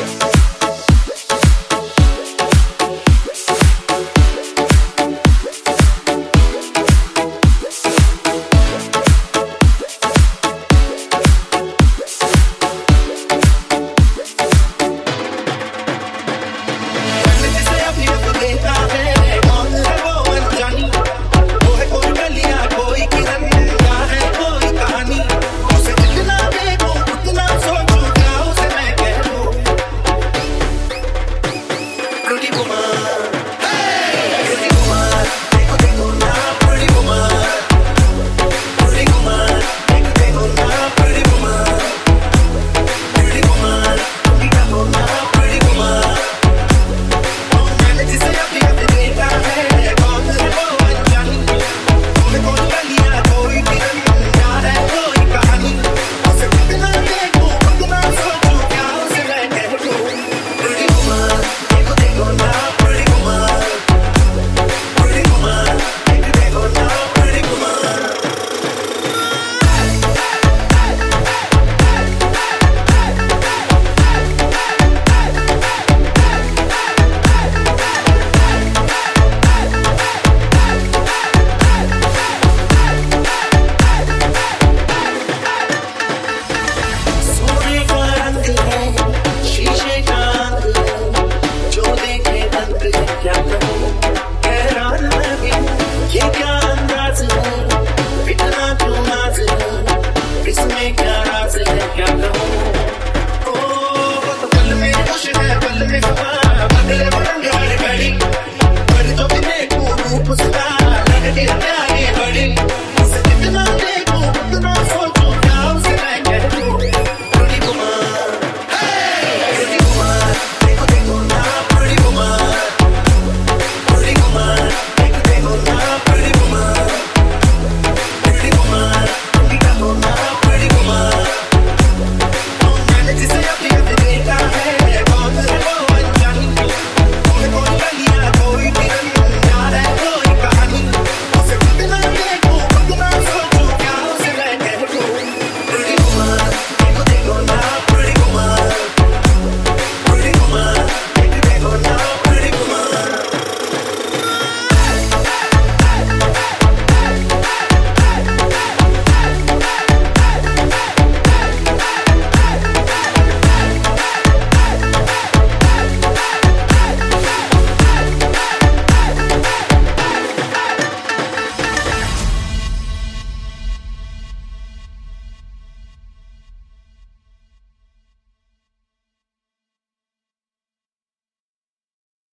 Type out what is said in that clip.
Yeah.